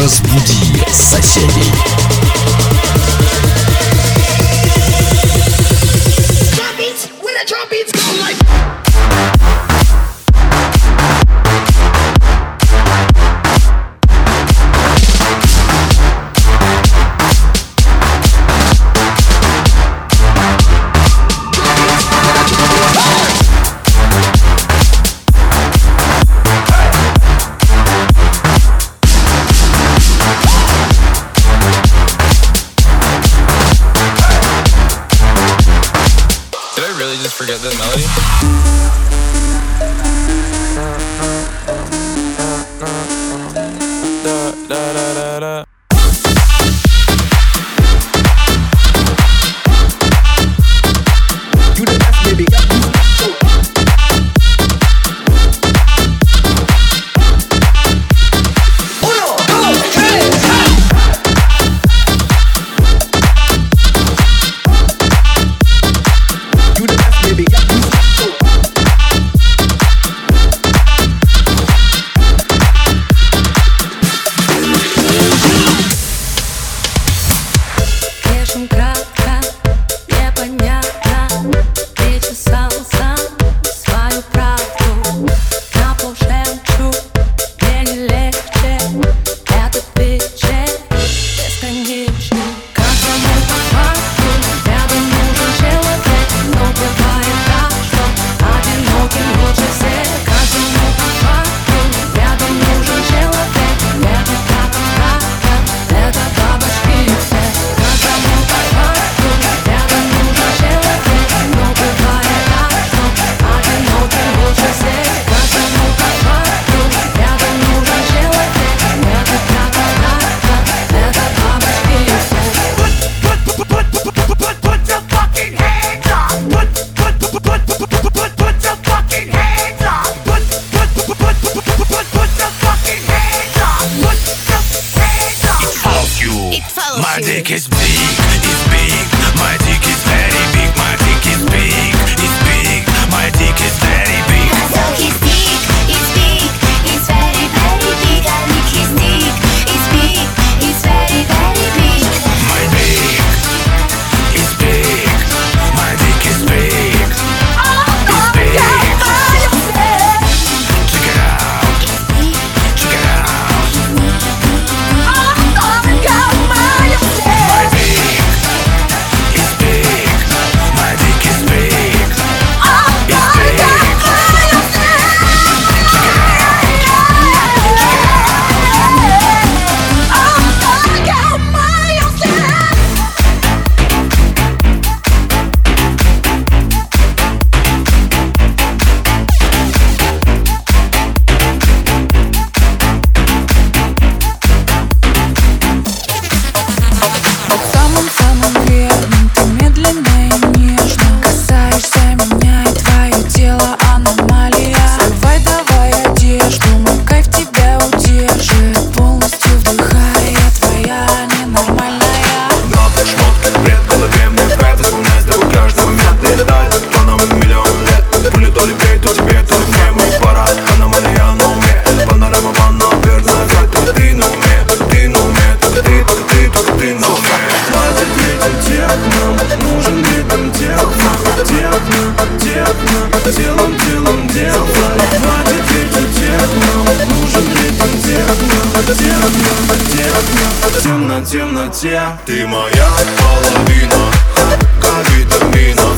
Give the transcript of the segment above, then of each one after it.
Разбуди соседей. Drop it. темноте. Ты моя половина, как витамина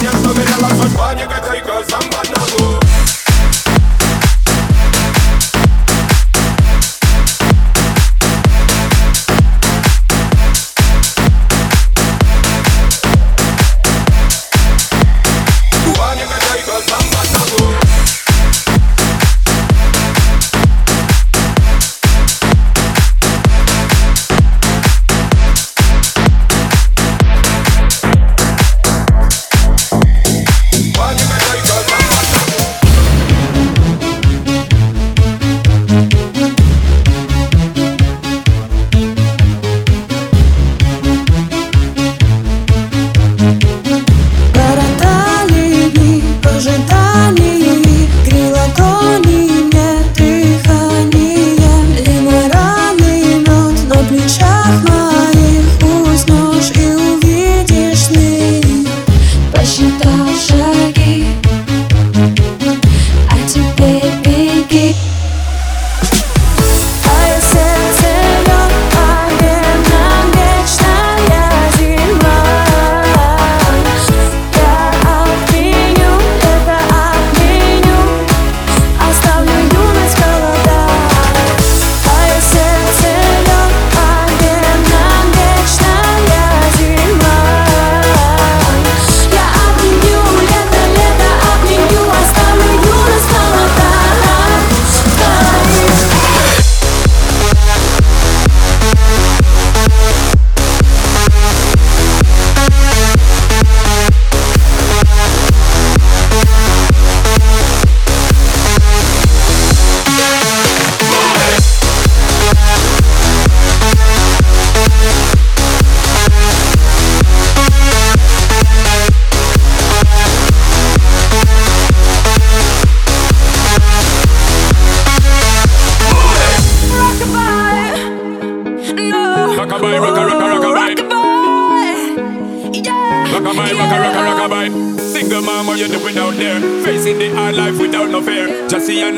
сердце умерела судьба никогда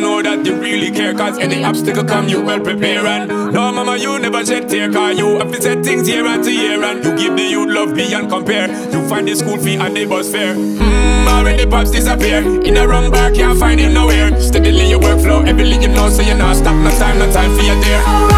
know that you really care. Cause any obstacle come, you well prepare. And no, mama, you never shed tear. Cause you have to set things year after year. And you give the youth love beyond compare. You find the school fee and the bus fare. Mmm, already pops disappear. In a wrong bar, can't find him nowhere. Steadily your workflow, every you know, so you're not stop. No time, no time for your dear.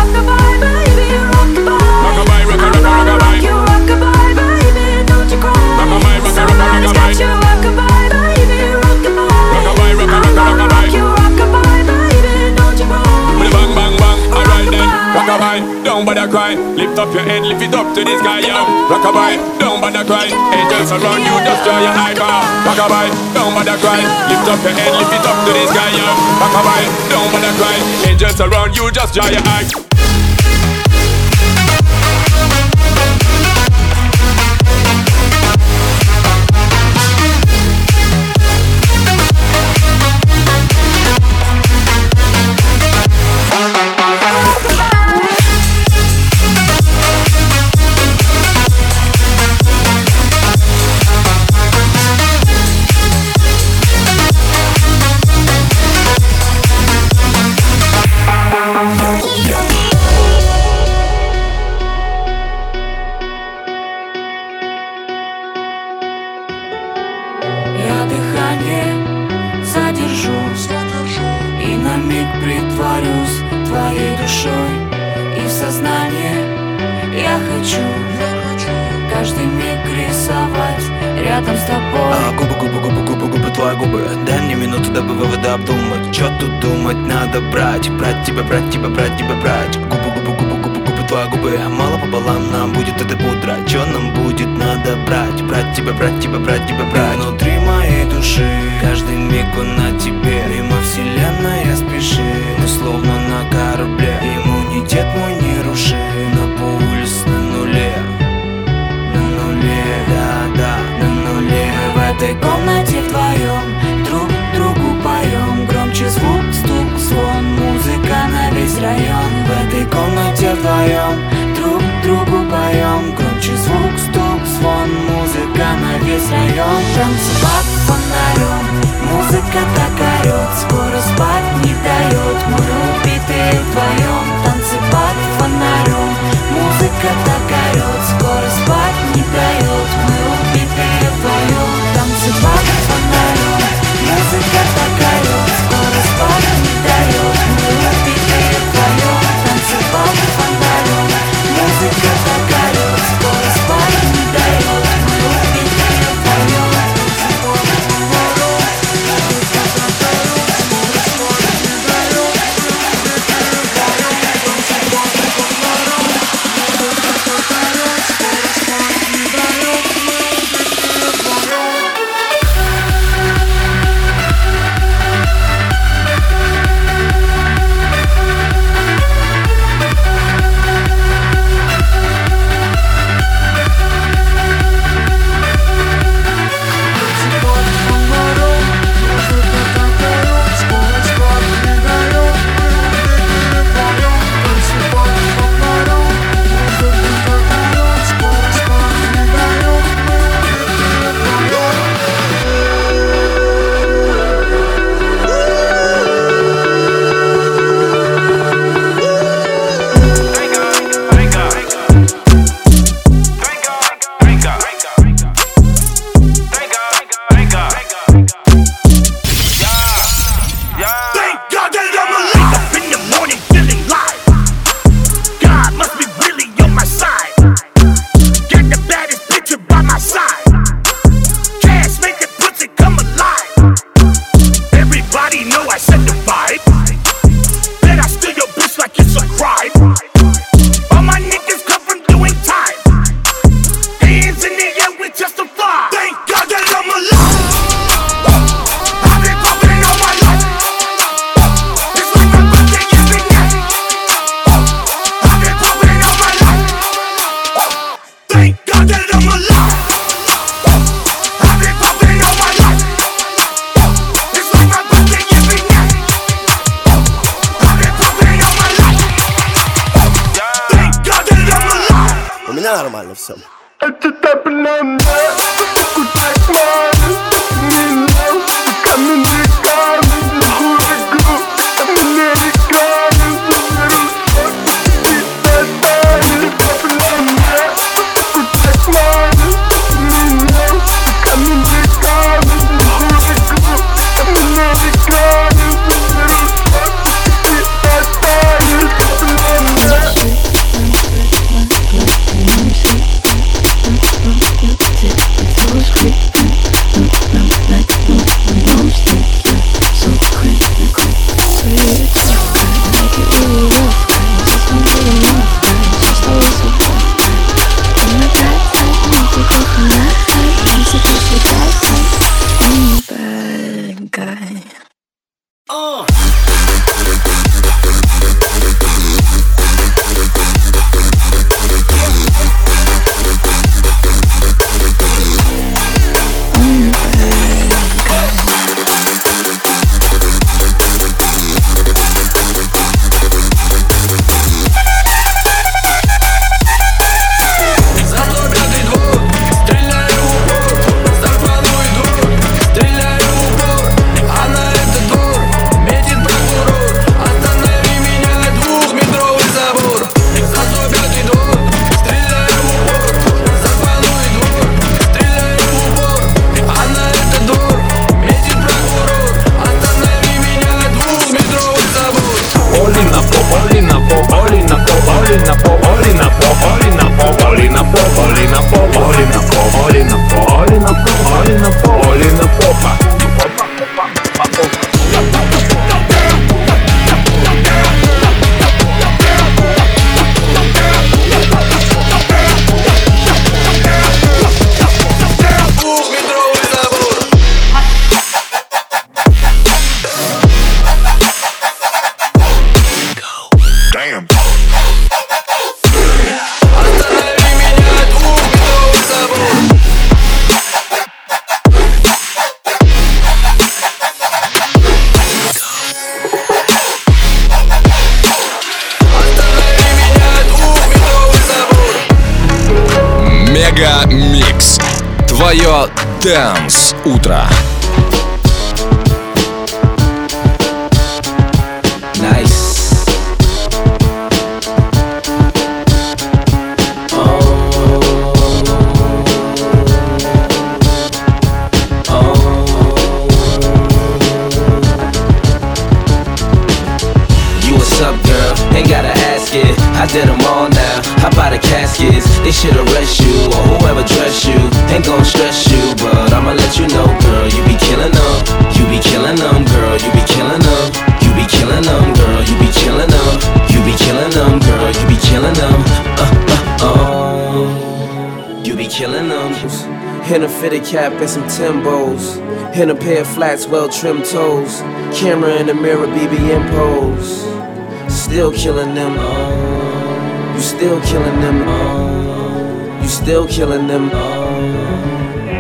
cry. Lift up your head, lift it up to this guy. yo. Rock a boy, don't bother cry. Angels around you, just draw your eye bar. Rock a boy, don't bother cry. Lift up your head, lift it up to this guy. yo. Rock a boy, don't bother cry. Angels around you, just draw your eye. На миг притворюсь твоей душой И в сознание. Я хочу Каждый миг рисовать рядом с тобой. А, губы, губы, губы, губы, губы, твои губы. Дай мне минуту, дабы выводы обдумать. Чё тут думать, надо брать Брать тебя, брать тебя, брать тебя, брать. Губы, губы, губы, твои губы Мало пополам нам будет этой пудра Чё нам будет, надо брать? Брать тебя, брать тебя, брать тебя, брать. Внутри моей души. Каждый миг он на тебе. Мимо вселенная спеши Мы словно на корабле. Иммунитет мой не руши. На пульс на нуле. На нуле, да, да, на нуле. Мы в этой комнате вдвоем Друг другу поем Громче звук, стук, звон. Музыка на весь район этой комнате вдвоем Друг другу поем Громче звук, стук, звон. Музыка на весь район. Танцевать фонарем Музыка так орет Скоро спать не дает. Мы убитые вдвоем Танцевать фонарем Музыка так орет Скоро спать не дает. Мы убитые вдвоем Танцевать фонарем Музыка of some. Oh. ask it. I did them all now. How about the caskets? They should fitted cap and some Timbos. In a pair of flats, well trimmed toes. Camera in the mirror, BBM pose. Still killing them. You still killing them. You still killing them.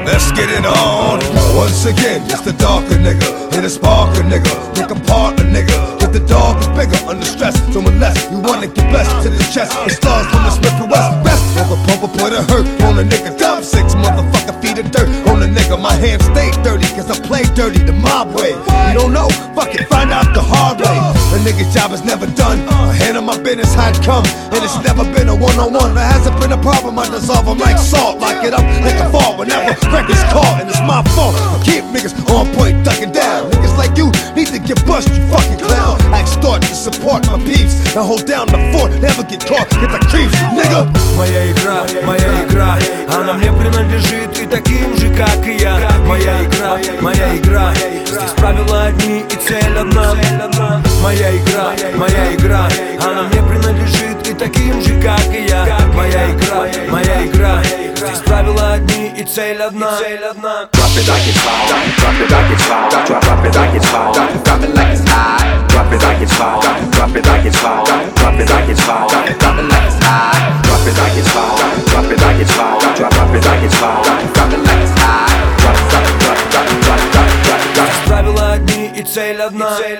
Let's get it on. Once again, it's the darker nigga. Hit a sparker nigga. Pick apart a nigga. The dog is bigger, under stress. So unless you wanna get blessed to the chest, it stars from the Smith West. Best pumper put a hurt on a nigga. Dump six motherfucker feet of dirt on a nigga. My hands stay dirty, cause I play dirty the mob way. You don't know? Fuck it, find out the hard way. A nigga's job is never done. I handle my business how it come. And it's never been a one on one. There hasn't been a problem, I dissolve them like salt. Lock it up like a fall whenever records caught. And it's my fault. I keep niggas on point, ducking down. You need to get bust, you fucking clown. I extort to support my peeps. Now hold down the fort, never get caught. Get the creeps, nigga. Моя игра, моя игра, она мне принадлежит и таким же, как и я Моя игра, моя игра, здесь правила одни и цель одна Моя игра, моя игра, она мне принадлежит и таким же, как и я Моя игра, моя игра, здесь правила одни и цель одна Drop it like it's hot. Drop it like it's hot. Drop, drop it like it's hot. Drop it like it's hot. Drop it like it's hot. Drop it like it's hot. Drop it like it's hot. Drop it like it's hot. Drop it like it's hot. Drop it like it's hot. Drop, drop it like it's hot. Drop it like it's hot. Drop, drop, drop, drop, drop, drop, drop, drop. Здесь правила одни и цель одна Здесь